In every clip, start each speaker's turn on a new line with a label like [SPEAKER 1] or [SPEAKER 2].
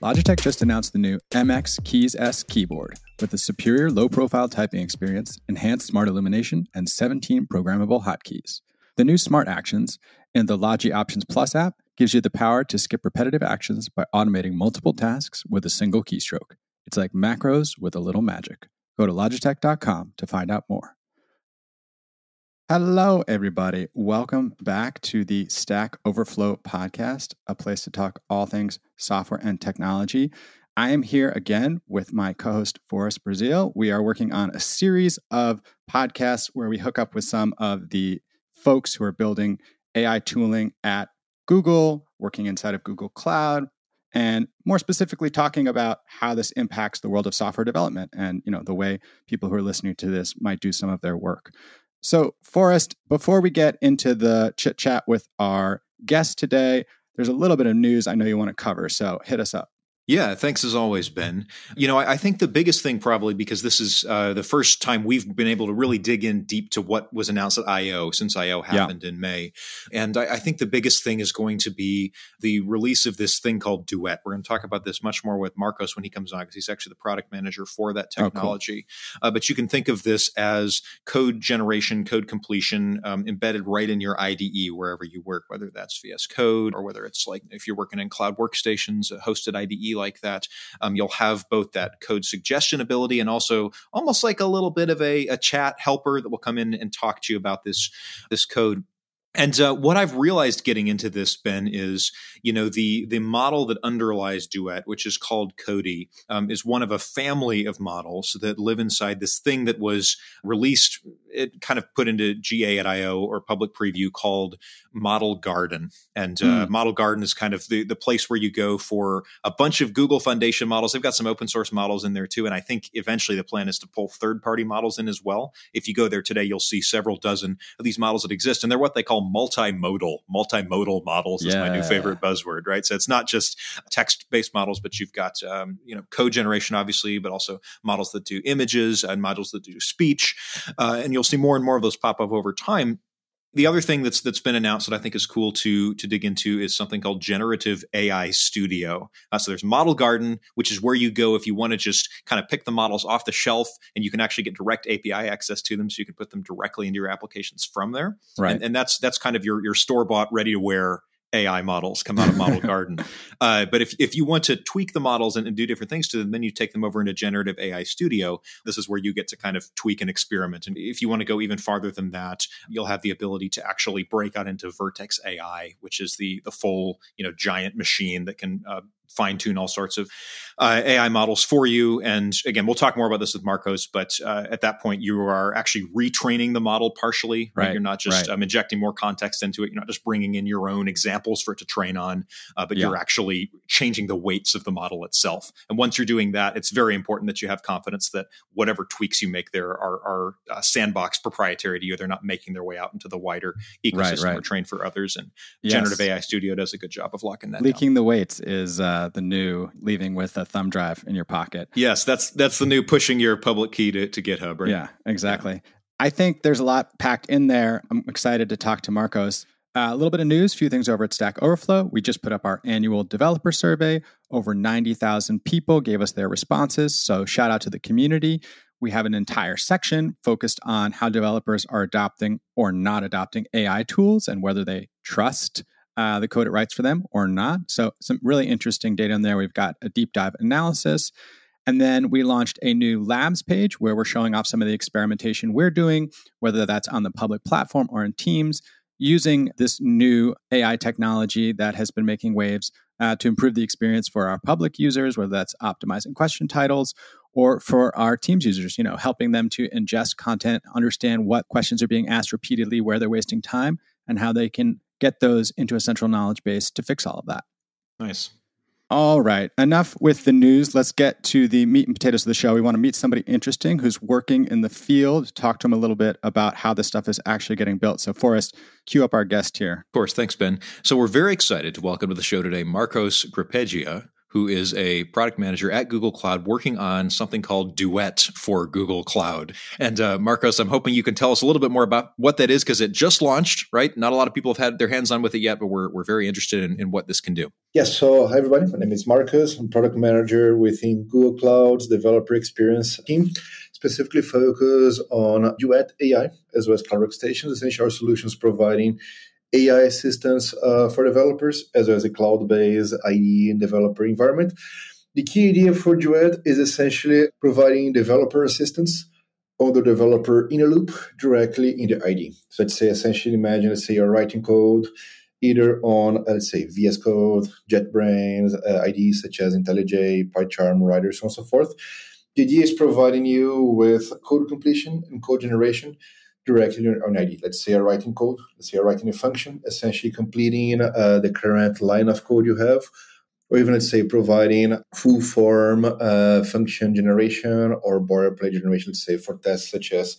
[SPEAKER 1] Logitech just announced the new MX Keys S keyboard with a superior low profile typing experience, enhanced smart illumination, and 17 programmable hotkeys. The new Smart Actions in the Logi Options Plus app gives you the power to skip repetitive actions by automating multiple tasks with a single keystroke. It's like macros with a little magic. Go to logitech.com to find out more. Hello, everybody. Welcome back to the Stack Overflow podcast, a place to talk all things software and technology. I am here again with my co host, Forrest Brazeal. We are working on a series of podcasts where we hook up with some of the folks who are building AI tooling at Google, working inside of Google Cloud, and more specifically talking about how this impacts the world of software development and you know the way people who are listening to this might do some of their work. So, Forrest, before we get into the chit chat with our guest today, there's a little bit of news I know you want to cover. So, hit us up.
[SPEAKER 2] Yeah, thanks as always, Ben. You know, I, I think the biggest thing probably because this is uh, the first time we've been able to really dig in deep to what was announced at I/O since I/O happened yeah. in May, and I, I, think the biggest thing is going to be the release of this thing called Duet. We're going to talk about this much more with Marcos when he comes on because he's actually the product manager for that technology. Oh, cool. uh, but you can think of this as code generation, code completion um, embedded right in your IDE wherever you work, whether that's VS Code or whether it's like if you're working in cloud workstations, a hosted IDE like that. Um, you'll have both that code suggestion ability and also almost like a little bit of a, a chat helper that will come in and talk to you about this this code and uh, what I've realized getting into this, Ben, is you know the the model that underlies Duet, which is called Codey, um, is one of a family of models that live inside this thing that was released, it kind of put into GA at I/O or public preview called Model Garden. And uh, mm. Model Garden is kind of the the place where you go for a bunch of Google Foundation models. They've got some open source models in there too, and I think eventually the plan is to pull third party models in as well. If you go there today, you'll see several dozen of these models that exist, and they're what they call multimodal. Multimodal models yeah. is my new favorite buzzword, right? So it's not just text-based models, but you've got um, you know code generation, obviously, but also models that do images and models that do speech, uh, and you'll see more and more of those pop up over time the other thing that's that's been announced that I think is cool to to dig into is something called Generative AI Studio. Uh, so there's Model Garden, which is where you go if you want to just kind of pick the models off the shelf, and you can actually get direct API access to them, so you can put them directly into your applications from there.
[SPEAKER 1] Right,
[SPEAKER 2] and, and that's that's kind of your your store bought, ready to wear AI models come out of Model Garden. Uh, but if, if you want to tweak the models and, and, do different things to them, then you take them over into Generative AI Studio. This is where you get to kind of tweak and experiment. And if you want to go even farther than that, you'll have the ability to actually break out into Vertex AI, which is the the full you know giant machine that can uh, fine tune all sorts of uh, AI models for you. And again, we'll talk more about this with Marcos, but uh, at that point, you are actually retraining the model partially. Right? right You're not just right. um, injecting more context into it. You're not just bringing in your own examples for it to train on, uh, but yeah. you're actually changing the weights of the model itself. And once you're doing that, it's very important that you have confidence that whatever tweaks you make there are, are uh, sandbox proprietary to you. They're not making their way out into the wider ecosystem right, or trained for others. And yes. Generative AI Studio does a good job of locking that.
[SPEAKER 1] Leaking
[SPEAKER 2] down.
[SPEAKER 1] the weights is uh, the new leaving with a thumb drive in your pocket.
[SPEAKER 2] Yes, that's that's the new pushing your public key to, to GitHub, right?
[SPEAKER 1] Yeah, exactly. Yeah. I think there's a lot packed in there. I'm excited to talk to Marcos. Uh, a little bit of news, few things over at Stack Overflow. We just put up our annual developer survey. Over 90,000 people gave us their responses. So shout out to the community. We have an entire section focused on how developers are adopting or not adopting AI tools and whether they trust uh, the code it writes for them or not. So, some really interesting data in there. We've got a deep dive analysis. And then we launched a new labs page where we're showing off some of the experimentation we're doing, whether that's on the public platform or in Teams, using this new AI technology that has been making waves uh, to improve the experience for our public users, whether that's optimizing question titles or for our Teams users, you know, helping them to ingest content, understand what questions are being asked repeatedly, where they're wasting time, and how they can get those into a central knowledge base to fix all of that.
[SPEAKER 2] Nice.
[SPEAKER 1] All right. Enough with the news. Let's get to the meat and potatoes of the show. We want to meet somebody interesting who's working in the field, talk to him a little bit about how this stuff is actually getting built. So, Forrest, cue up our guest here.
[SPEAKER 2] Of course. Thanks, Ben. So, we're very excited to welcome to the show today Marcos Grappeggia, who is a product manager at Google Cloud working on something called Duet for Google Cloud. And uh, Marcos, I'm hoping you can tell us a little bit more about what that is because it just launched, right? Not a lot of people have had their hands on with it yet, but we're, we're very interested in, in what this can do.
[SPEAKER 3] Yes. So, hi, everybody. My name is Marcos. I'm product manager within Google Cloud's developer experience team, specifically focus on Duet AI as well as Cloud Workstations, essentially our solutions providing AI assistance uh, for developers, as well as a cloud-based IDE and developer environment. The key idea for Duet is essentially providing developer assistance on the developer in a loop directly in the IDE. So let's say essentially imagine, let's say you're writing code either on, uh, let's say, VS Code, JetBrains, uh, IDEs such as IntelliJ, PyCharm, Rider, so on and so forth. The idea is providing you with code completion and code generation directly on ID. Let's say you're writing code, let's say you're writing a function, essentially completing uh, the current line of code you have, or even let's say providing full form uh, function generation or boilerplate generation, let's say for tests such as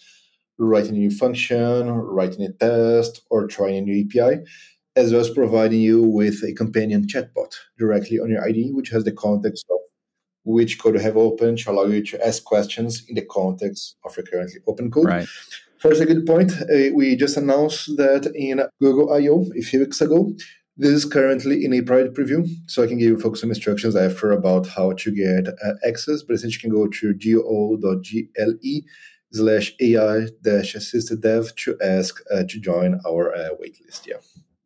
[SPEAKER 3] writing a new function, writing a test, or trying a new API, as well as providing you with a companion chatbot directly on your ID, which has the context of which code you have open to allow you to ask questions in the context of your currently open code.
[SPEAKER 1] Right.
[SPEAKER 3] First, a good point. Uh, we just announced that in Google I/O a few weeks ago. This is currently in a private preview, so I can give you folks some instructions after about how to get uh, access. But essentially, you can go to go.gle slash AI dash assisted dev to ask uh, to join our uh, waitlist. Yeah.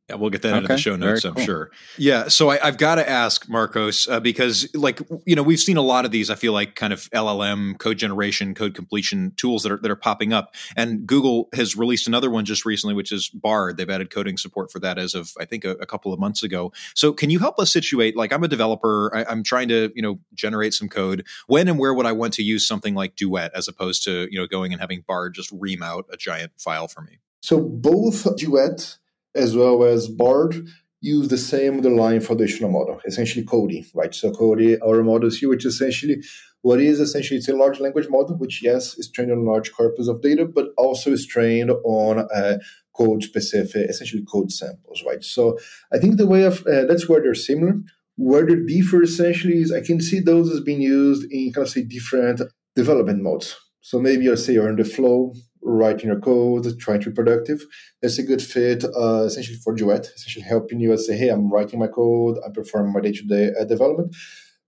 [SPEAKER 2] Yeah, we'll get that okay. into the show notes, I'm sure. Yeah, so I, have got to ask Marcos uh, because, like, you know, we've seen a lot of these. I feel like kind of LLM code generation, code completion tools that are that are popping up, and Google has released another one just recently, which is Bard. They've added coding support for that as of I think a, a couple of months ago. So, can you help us situate? Like, I'm a developer. I, I'm trying to you know generate some code. When and where would I want to use something like Duet as opposed to you know going and having Bard just ream out a giant file for me?
[SPEAKER 3] So both Duet as well as Bard use the same underlying foundational model, essentially Codey, right? So Codey, our model here, which essentially what is essentially it's a large language model, which yes is trained on large corpus of data, but also is trained on uh, code specific, essentially code samples, right? So I think the way of uh, that's where they're similar. Where they differ essentially is I can see those as being used in kind of say different development modes. So maybe you'll say you're in the flow, writing your code, trying to be productive. That's a good fit, uh, essentially for Duet, essentially helping you say, hey, I'm writing my code, I'm performing my day-to-day uh, development.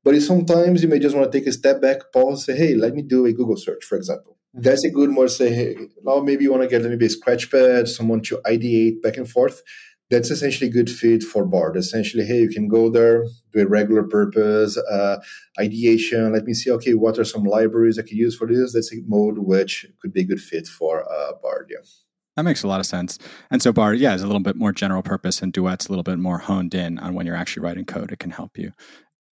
[SPEAKER 3] But sometimes you may just want to take a step back, pause, say, hey, let me do a Google search, for example. That's a good more say, hey, now maybe you want to get maybe a scratchpad, someone to ideate back and forth that's essentially good fit for Bard. Essentially, hey, you can go there, do a regular purpose uh, ideation. Let me see, okay, what are some libraries I could use for this? That's a mode which could be a good fit for uh, Bard. Yeah.
[SPEAKER 1] That makes a lot of sense. And so Bard, yeah, is a little bit more general purpose, and Duet's a little bit more honed in on when you're actually writing code. It can help you.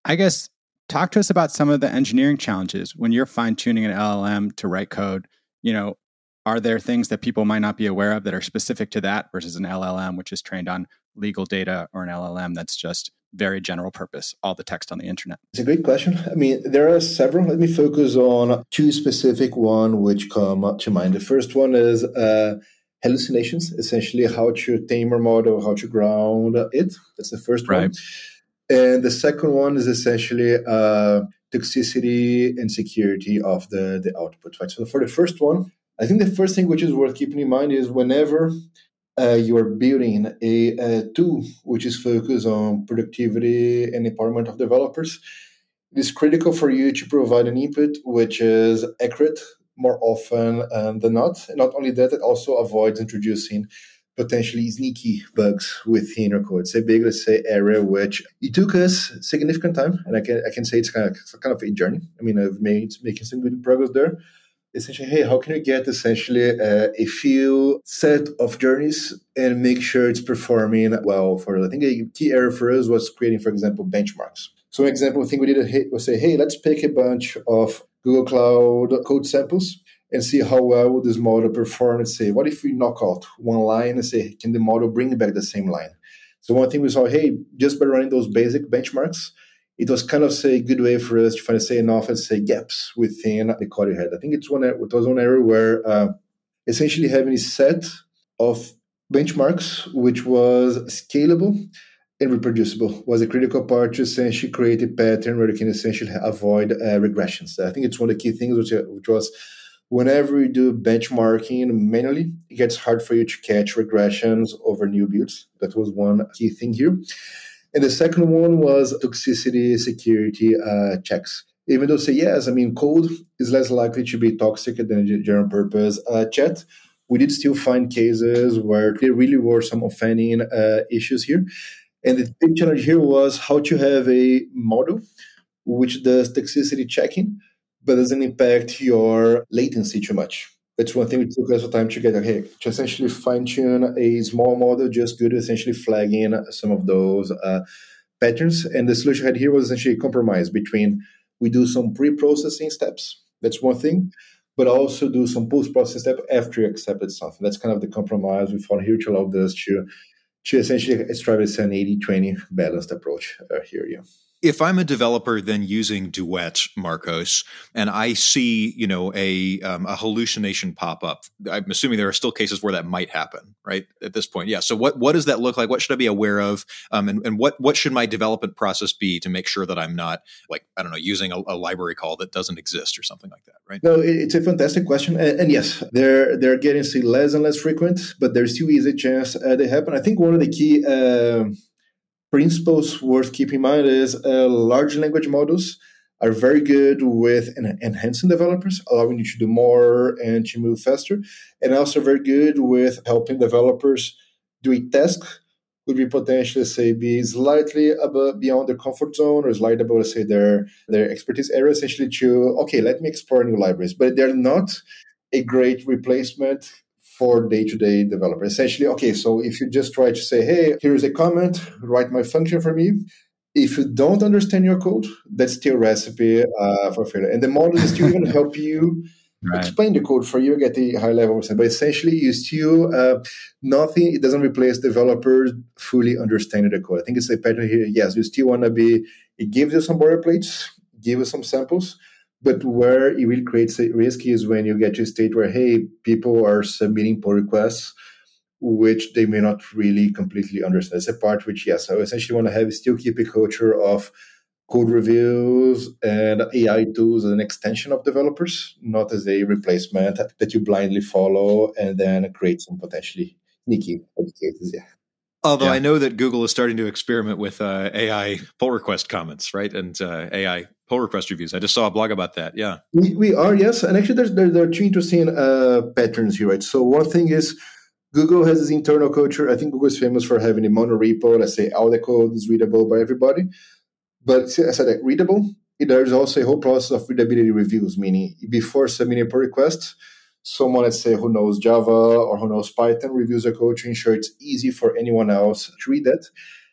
[SPEAKER 1] I guess talk to us about some of the engineering challenges when you're fine tuning an LLM to write code. You know, are there things that people might not be aware of that are specific to that versus an LLM, which is trained on legal data, or an LLM that's just very general purpose, all the text on the internet?
[SPEAKER 3] It's a great question. I mean, there are several. Let me focus on two specific one which come to mind. The first one is uh, hallucinations, essentially how to tame a model, how to ground it. That's the first right. one. And the second one is essentially uh, toxicity and security of the, the output. Right. So for the first one, I think the first thing which is worth keeping in mind is whenever uh, you're building a, a, tool which is focused on productivity and empowerment of developers, it is critical for you to provide an input which is accurate more often um, than not. And not only that, it also avoids introducing potentially sneaky bugs within your code. It's a big, let's say, area which it took us significant time, and I can I can say it's kind of kind of a journey. I mean, I've made making some good progress there essentially, hey, how can you get essentially uh, a few set of journeys and make sure it's performing well for I think a key area for us was creating, for example, benchmarks. So an example thing we did was say, hey, let's pick a bunch of Google Cloud code samples and see how well this model perform and say, what if we knock out one line and say, can the model bring back the same line? So one thing we saw, hey, just by running those basic benchmarks, it was kind of say a good way for us to find a say enough and say gaps within the code you had. I think it's one it was one area where uh, essentially having a set of benchmarks which was scalable and reproducible was a critical part to essentially create a pattern where you can essentially avoid uh, regressions. I think it's one of the key things, which, which was whenever you do benchmarking manually, it gets hard for you to catch regressions over new builds. That was one key thing here. And the second one was toxicity security uh, checks. Even though say yes, I mean code is less likely to be toxic than a general purpose uh, chat. We did still find cases where there really were some offending uh, issues here. And the big challenge here was how to have a model which does toxicity checking but doesn't impact your latency too much. That's one thing we took us time to get okay, to essentially fine tune a small model, just good essentially flagging some of those uh, patterns. And the solution I had here was essentially a compromise between we do some pre processing steps, that's one thing, but also do some post processing step after you accepted something. That's kind of the compromise we found here to allow us to, to essentially strive an 80 20 balanced approach uh, here. Yeah
[SPEAKER 2] if I'm a developer then using Duet, Marcos, and I see you know a um, a hallucination pop up, I'm assuming there are still cases where that might happen, right? At this point, yeah. So what what does that look like? What should I be aware of? Um, and, and what what should my development process be to make sure that I'm not like I don't know using a, a library call that doesn't exist or something like that, right?
[SPEAKER 3] No, it's a fantastic question, and, and yes, they're they're getting less and less frequent, but there's still is a chance uh, they happen. I think one of the key. Uh, principles worth keeping in mind is uh, large language models are very good with enhancing developers, allowing you to do more and to move faster, and also very good with helping developers do a task would be potentially say be slightly above beyond their comfort zone or slightly above say their their expertise area essentially to okay let me explore new libraries. But they're not a great replacement for day-to-day developer. Essentially, okay, so if you just try to say, hey, here's a comment, write my function for me. If you don't understand your code, that's still recipe uh, for failure. And the model is still going to help you right. explain the code for you, get the high level. But essentially, you still uh, nothing. It doesn't replace developers fully understanding the code. I think it's a pattern here. Yes, you still want to be. It gives you some boilerplates, give you some samples, but where it really creates a risk is when you get to a state where, hey, people are submitting pull requests, which they may not really completely understand. It's a part which, yes, I essentially want to have still keep a culture of code reviews and AI tools as an extension of developers, not as a replacement that you blindly follow and then create some potentially sneaky cases. Yeah.
[SPEAKER 2] Although yeah. I know that Google is starting to experiment with uh, AI pull request comments, right, and uh, AI pull request reviews. I just saw a blog about that. Yeah,
[SPEAKER 3] we, we are yes, and actually, there's there, there are two interesting uh, patterns here, right? So one thing is Google has this internal culture. I think Google is famous for having a mono repo. Let's say all the code is readable by everybody, but I said that readable. There's also a whole process of readability reviews, meaning before submitting a pull request someone, let's say, who knows Java or who knows Python reviews a code to ensure it's easy for anyone else to read that.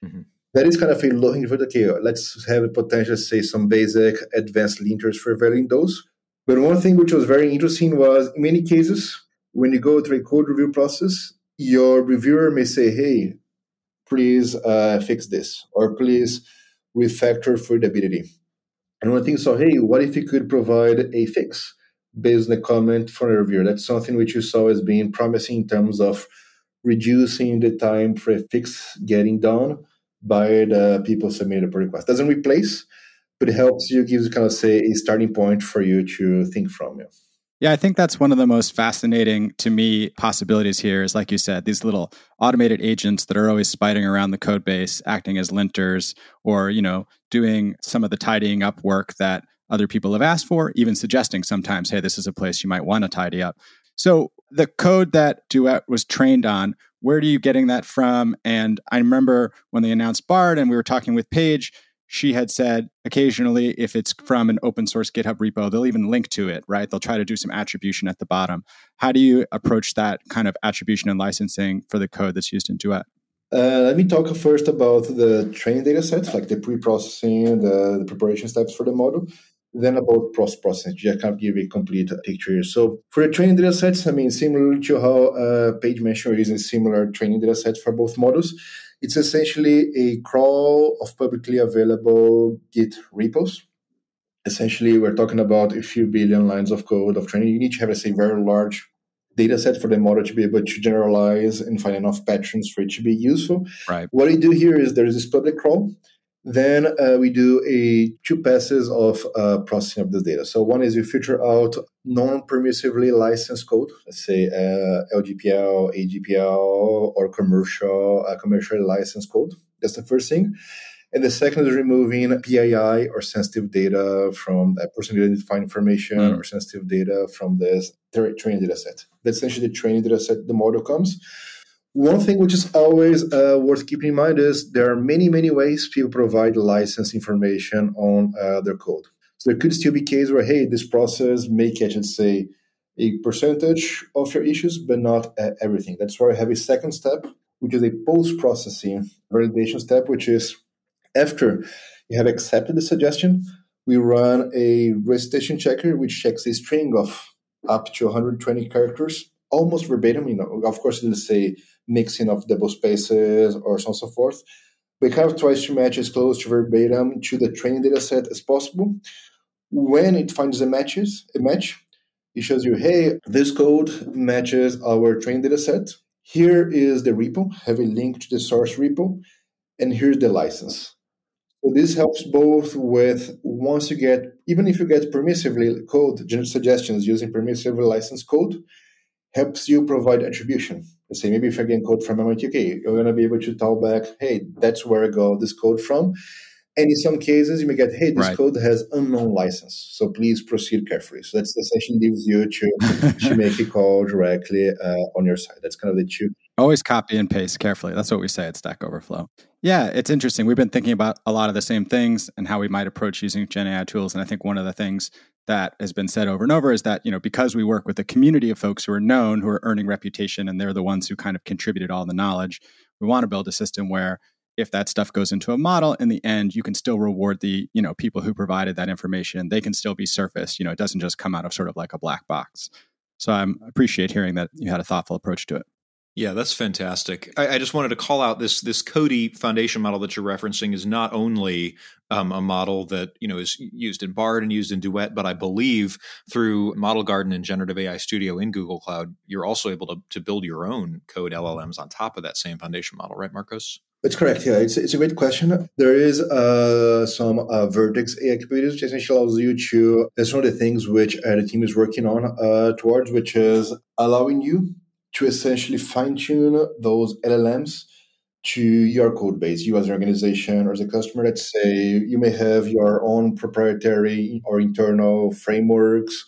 [SPEAKER 3] Mm-hmm. That is kind of a looking for the okay, let's have a potential, say, some basic advanced linters for evaluating those. But one thing which was very interesting was in many cases, when you go through a code review process, your reviewer may say, hey, please uh, fix this, or please refactor for readability. And one thing so, hey, what if you could provide a fix? Based on the comment from a reviewer. That's something which you saw as being promising in terms of reducing the time for a fix getting done by the people submitting the request. Doesn't replace, but it helps you, gives kind of say a starting point for you to think from. Yeah.
[SPEAKER 1] Yeah, I think that's one of the most fascinating to me possibilities here is like you said, these little automated agents that are always spiting around the code base, acting as linters or, you know, doing some of the tidying up work that other people have asked for, even suggesting sometimes, hey, this is a place you might want to tidy up. So the code that Duet was trained on, where are you getting that from? And I remember when they announced Bard and we were talking with Paige, she had said occasionally if it's from an open source GitHub repo, they'll even link to it, right? They'll try to do some attribution at the bottom. How do you approach that kind of attribution and licensing for the code that's used in Duet?
[SPEAKER 3] Uh, let me talk first about the training data sets, like the pre-processing, the, the preparation steps for the model then about post processing. I can't give a complete picture. So for the training data sets, I mean, similar to how uh, Paige mentioned, we're using similar training data sets for both models. It's essentially a crawl of publicly available Git repos. Essentially, we're talking about a few billion lines of code of training. You need to have, let's very large data set for the model to be able to generalize and find enough patterns for it to be useful.
[SPEAKER 1] Right.
[SPEAKER 3] What we do here is there is this public crawl. Then uh, we do a two passes of uh, processing of the data. So one is you filter out non-permissively licensed code, let's say uh, LGPL, AGPL, or commercial uh, commercially licensed code. That's the first thing. And the second is removing PII or sensitive data from that personally defined information mm. or sensitive data from this training data set. That's essentially the training data set the model comes. One thing which is always uh, worth keeping in mind is there are many, many ways people provide license information on uh, their code. So there could still be cases where, hey, this process may catch, let's say, a percentage of your issues, but not uh, everything. That's why I have a second step, which is a post processing validation step, which is after you have accepted the suggestion, we run a recitation checker, which checks a string of up to 120 characters, almost verbatim. You know, of course, it didn't say mixing of double spaces or so on and so forth. We kind of to match as close to verbatim to the training data set as possible. When it finds a matches, a match, it shows you, hey, this code matches our training data set. Here is the repo, have a link to the source repo, and here's the license. So this helps both with once you get, even if you get permissively code suggestions using permissively licensed code, helps you provide attribution. Let's say maybe if I get code from MITK, you're going to be able to tell back, hey, that's where I got this code from. And in some cases, you may get, hey, this right. code has unknown license, so please proceed carefully. So that's the session gives you to, to make a call directly uh, on your side. That's kind of the two.
[SPEAKER 1] Always copy and paste carefully. That's what we say at Stack Overflow. Yeah, it's interesting. We've been thinking about a lot of the same things and how we might approach using Gen AI tools. And I think one of the things that has been said over and over is that, you know, because we work with a community of folks who are known, who are earning reputation, and they're the ones who kind of contributed all the knowledge, we want to build a system where if that stuff goes into a model in the end you can still reward the you know people who provided that information they can still be surfaced you know it doesn't just come out of sort of like a black box so i appreciate hearing that you had a thoughtful approach to it
[SPEAKER 2] yeah, that's fantastic. I, I, just wanted to call out this this Codey foundation model that you're referencing is not only um, a model that you know is used in Bard and used in Duet, but I believe through Model Garden and Generative AI Studio in Google Cloud, you're also able to to build your own code LLMs on top of that same foundation model, right, Marcos?
[SPEAKER 3] That's correct. Yeah, it's, it's a great question. There is uh, some uh, Vertex AI capabilities, which essentially allows you to. That's one of the things which uh, the team is working on uh, towards, which is allowing you to essentially fine tune those LLMs to your code base. You as an organization or as a customer, let's say you may have your own proprietary or internal frameworks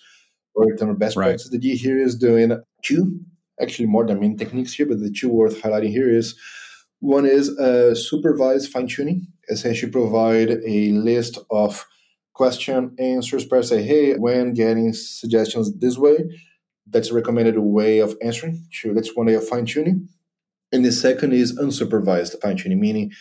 [SPEAKER 3] or internal best right. practices. The idea here is doing two, actually more than main techniques here, but the two worth highlighting here is one is uh, supervised fine tuning, essentially provide a list of question answers per say, hey, when getting suggestions this way, that's a recommended way of answering. Sure, that's one way of fine tuning. And the second is unsupervised fine tuning, meaning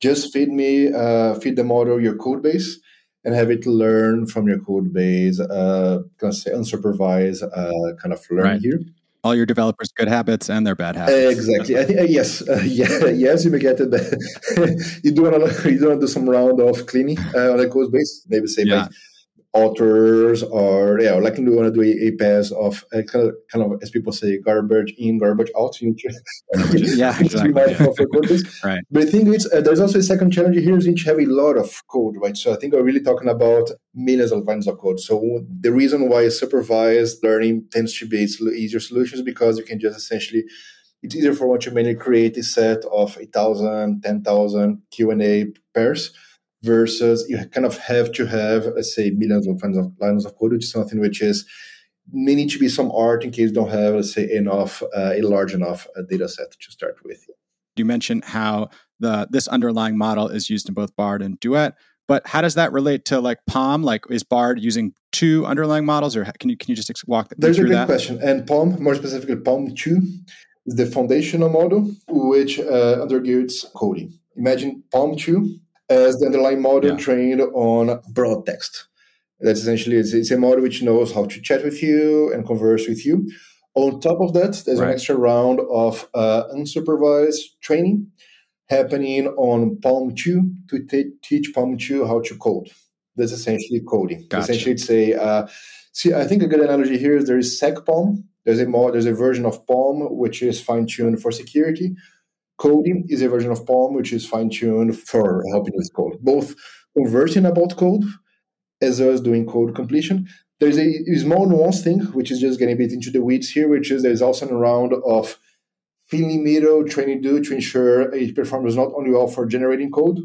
[SPEAKER 3] just feed me, uh, feed the model your code base and have it learn from your code base, uh, kind of say unsupervised uh, kind of learning right. here
[SPEAKER 1] all your developers' good habits and their bad habits.
[SPEAKER 3] Exactly. I think uh, yes, uh, yeah, yes, you may get it. you do want to you want to do some round of cleaning uh, on a code base. Maybe say yeah authors or yeah, like we want to do a, a pass of uh, kind, of, kind of as people say garbage in, garbage out. You
[SPEAKER 1] yeah, exactly.
[SPEAKER 3] right. But I think it's uh, there's also a second challenge here is you have a lot of code, right? So I think we're really talking about millions of lines of code. So the reason why supervised learning tends to be easier solutions because you can just essentially it's easier for one to mainly create a set of a thousand, ten thousand Q and A pairs versus you kind of have to have, let's say, millions of lines of, lines of code, which is something which is may need to be some art in case you don't have, let's say, enough uh, a large enough uh, data set to start with.
[SPEAKER 1] You mentioned how the this underlying model is used in both Bard and Duet, but how does that relate to like PaLM? Like, is Bard using two underlying models, or can you can you just walk
[SPEAKER 3] There's
[SPEAKER 1] through
[SPEAKER 3] that?
[SPEAKER 1] There's
[SPEAKER 3] a good question. And PaLM, more specifically, PaLM two is the foundational model which uh, undergirds Codey. Imagine PaLM two as the underlying model yeah. trained on broad text. That's essentially it's, it's, a model which knows how to chat with you and converse with you. On top of that, there's right. an extra round of uh, unsupervised training happening on PaLM 2 to t- teach PaLM 2 how to code. That's essentially Codey. Gotcha. Essentially, it's a uh, see. I think a good analogy here is there is SecPaLM, There's a more there's a version of PaLM which is fine tuned for security. Codey is a version of PaLM which is fine tuned for helping with code, both converting about code as well as doing code completion. There's a, a small nuance thing which is just getting a bit into the weeds here, which is there's also a round of feeding middle training do to ensure it performs not only well for generating code,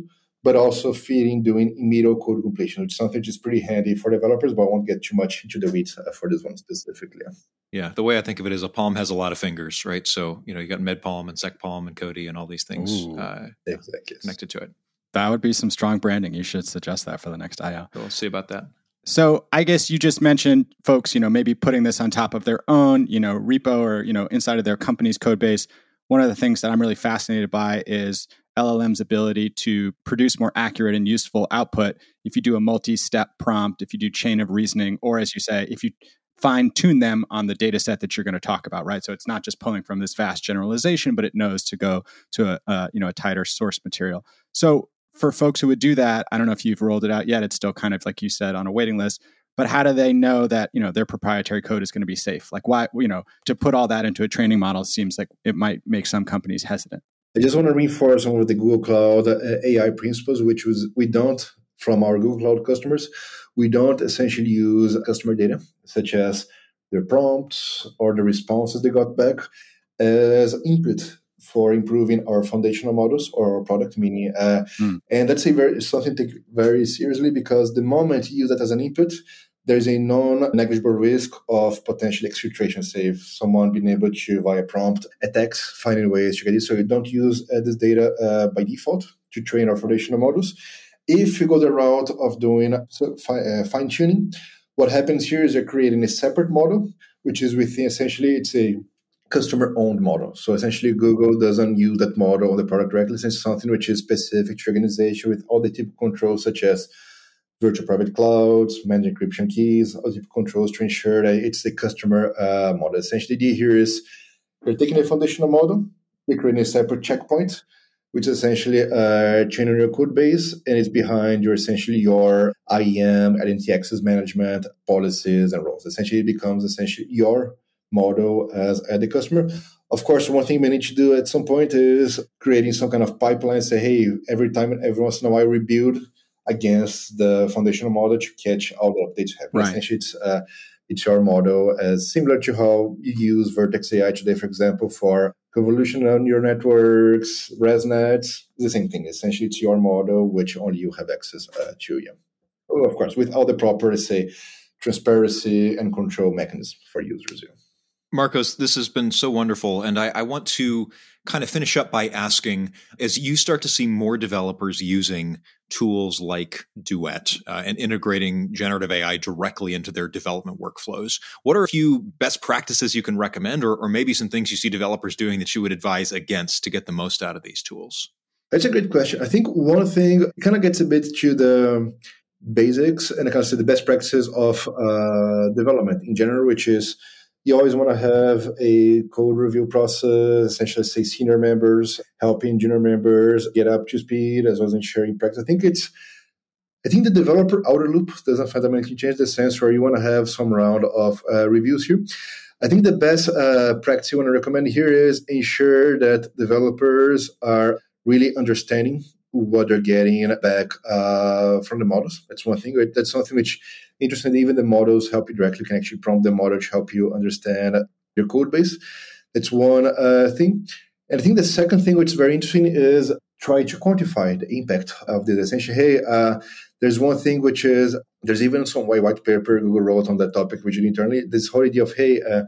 [SPEAKER 3] but also feeding doing middle code completion, which is something which is pretty handy for developers, but I won't get too much into the weeds uh, for this one specifically.
[SPEAKER 2] Yeah, the way I think of it is a palm has a lot of fingers, right? So, you know, you got MedPalm and SecPalm and Codey and all these things uh, exactly. connected to it.
[SPEAKER 1] That would be some strong branding. You should suggest that for the next IO.
[SPEAKER 2] We'll see about that.
[SPEAKER 1] So I guess you just mentioned folks, you know, maybe putting this on top of their own, you know, repo or, you know, inside of their company's code base. One of the things that I'm really fascinated by is LLM's ability to produce more accurate and useful output if you do a multi step prompt, if you do chain of reasoning, or as you say, if you fine tune them on the data set that you're going to talk about, right? So it's not just pulling from this vast generalization, but it knows to go to a, a you know a tighter source material. So for folks who would do that, I don't know if you've rolled it out yet. It's still kind of like you said on a waiting list. But how do they know that you know their proprietary code is going to be safe? Like why you know to put all that into a training model seems like it might make some companies hesitant.
[SPEAKER 3] I just want to reinforce some of the Google Cloud uh, AI principles, which was we don't from our Google Cloud customers. We don't essentially use customer data, such as their prompts or the responses they got back, as input for improving our foundational models or our product. Meaning, uh, mm. and that's a very something to take very seriously because the moment you use that as an input, there's a non-negligible risk of potential exfiltration, say if someone being able to, via prompt attacks, finding ways to get it. So you don't use uh, this data uh, by default to train our foundational models. If you go the route of doing so, uh, fine tuning, what happens here is you're creating a separate model, which is within essentially it's a customer owned model. So essentially, Google doesn't use that model on the product directly. It's something which is specific to organization with all the typical controls, such as virtual private clouds, managed encryption keys, other controls to ensure that it's the customer uh, model. Essentially, the idea here is you're taking a foundational model, you're creating a separate checkpoint, which is essentially a chain on your code base, and it's behind your essentially your IAM, identity access management, policies, and roles. Essentially, it becomes essentially your model as the customer. Of course, one thing we need to do at some point is creating some kind of pipeline. Say, hey, every time, every once in a while, rebuild against the foundational model to catch all the updates happening. Right. Essentially, it's, uh, it's your model as similar to how you use Vertex AI today, for example, for convolutional neural networks, ResNets, the same thing. Essentially, it's your model, which only you have access uh, to. Yeah. Well, of course, with all the proper, say, transparency and control mechanisms for users. Yeah.
[SPEAKER 2] Marcos, this has been so wonderful. And I, I, want to kind of finish up by asking as you start to see more developers using tools like Duet uh, and integrating generative AI directly into their development workflows, what are a few best practices you can recommend, or, or maybe some things you see developers doing that you would advise against to get the most out of these tools?
[SPEAKER 3] That's a great question. I think one thing kind of gets a bit to the basics and I kind of say the best practices of uh, development in general, which is you always want to have a code review process, essentially say senior members helping junior members get up to speed as well as ensuring practice. I think it's I think the developer outer loop doesn't fundamentally change the sense where you want to have some round of uh, reviews here. I think the best uh, practice you want to recommend here is ensure that developers are really understanding what they're getting back uh, from the models. That's one thing. That's something which, interesting. even the models help you directly can actually prompt the model to help you understand your code base. That's one uh, thing. And I think the second thing which is very interesting is try to quantify the impact of this. Essentially, hey, uh, there's one thing which is there's even some white paper Google wrote on that topic, which internally this whole idea of hey, uh,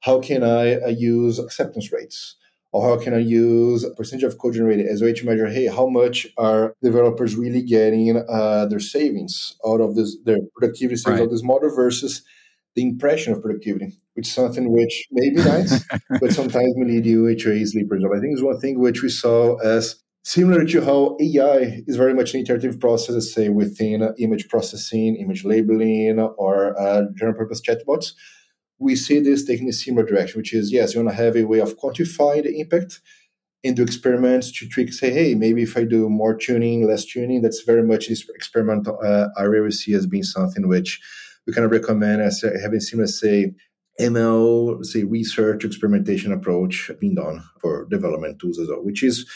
[SPEAKER 3] how can I uh, use acceptance rates? Or how can I use percentage of code generated as a way to measure, hey, how much are developers really getting uh, their savings out of this, their productivity savings right. of this model versus the impression of productivity, which is something which may be nice, but sometimes may lead you to a sleeper job. I think it's one thing which we saw as similar to how AI is very much an iterative process, say within image processing, image labeling, or uh, general purpose chatbots we see this taking a similar direction, which is yes, you want to have a way of quantifying the impact and do experiments to trick, say, hey, maybe if I do more tuning, less tuning, that's very much this experimental uh, area we see as being something which we kind of recommend as having similar, say, ML, say research experimentation approach being done for development tools as well, which is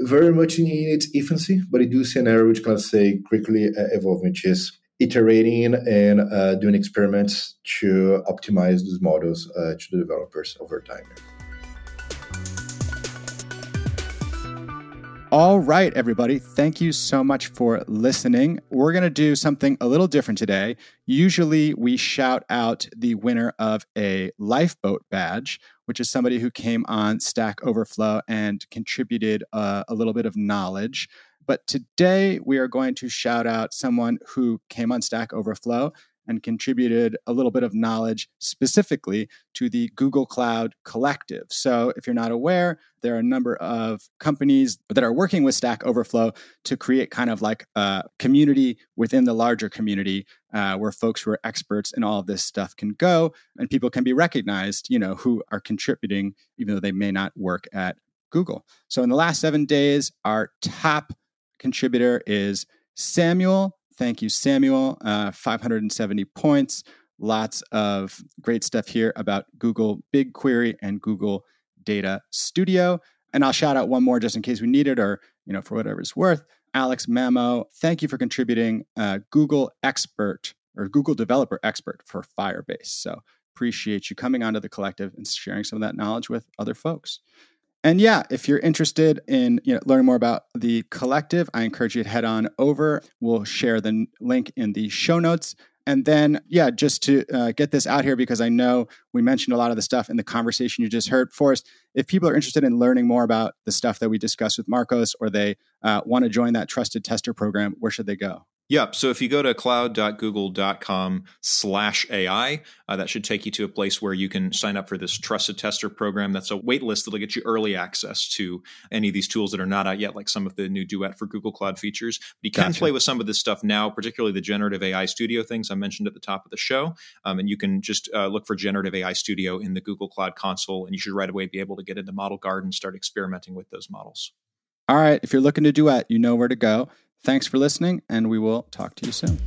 [SPEAKER 3] very much in its infancy, but it do see an area which can say quickly uh, evolving, which is iterating and uh, doing experiments to optimize these models uh, to the developers over time.
[SPEAKER 1] All right, everybody. Thank you so much for listening. We're going to do something a little different today. Usually, we shout out the winner of a lifeboat badge, which is somebody who came on Stack Overflow and contributed uh, a little bit of knowledge. But today, we are going to shout out someone who came on Stack Overflow and contributed a little bit of knowledge specifically to the Google Cloud Collective. So, if you're not aware, there are a number of companies that are working with Stack Overflow to create kind of like a community within the larger community uh, where folks who are experts in all of this stuff can go and people can be recognized, you know, who are contributing, even though they may not work at Google. So, in the last seven days, our top contributor is Samuel Thank you, Samuel. Uh, 570 points. Lots of great stuff here about Google BigQuery and Google Data Studio. And I'll shout out one more just in case we need it or, you know, for whatever it's worth. Alex Mamo, thank you for contributing uh, Google Expert or Google Developer Expert for Firebase. So appreciate you coming onto the collective and sharing some of that knowledge with other folks. And yeah, if you're interested in you know, learning more about the collective, I encourage you to head on over. We'll share the link in the show notes. And then, yeah, just to uh, get this out here, because I know we mentioned a lot of the stuff in the conversation you just heard. Forrest, if people are interested in learning more about the stuff that we discussed with Marcos or they uh, want to join that trusted tester program, where should they go?
[SPEAKER 2] Yep. So if you go to cloud.google.com slash AI, uh, that should take you to a place where you can sign up for this trusted tester program. That's a wait list that'll get you early access to any of these tools that are not out yet, like some of the new Duet for Google Cloud features. But you can gotcha. play with some of this stuff now, particularly the generative AI studio things I mentioned at the top of the show. Um, and you can just uh, look for generative AI studio in the Google Cloud console, and you should right away be able to get into Model Garden, and start experimenting with those models.
[SPEAKER 1] All right. If you're looking to Duet, you know where to go. Thanks for listening, and we will talk to you soon.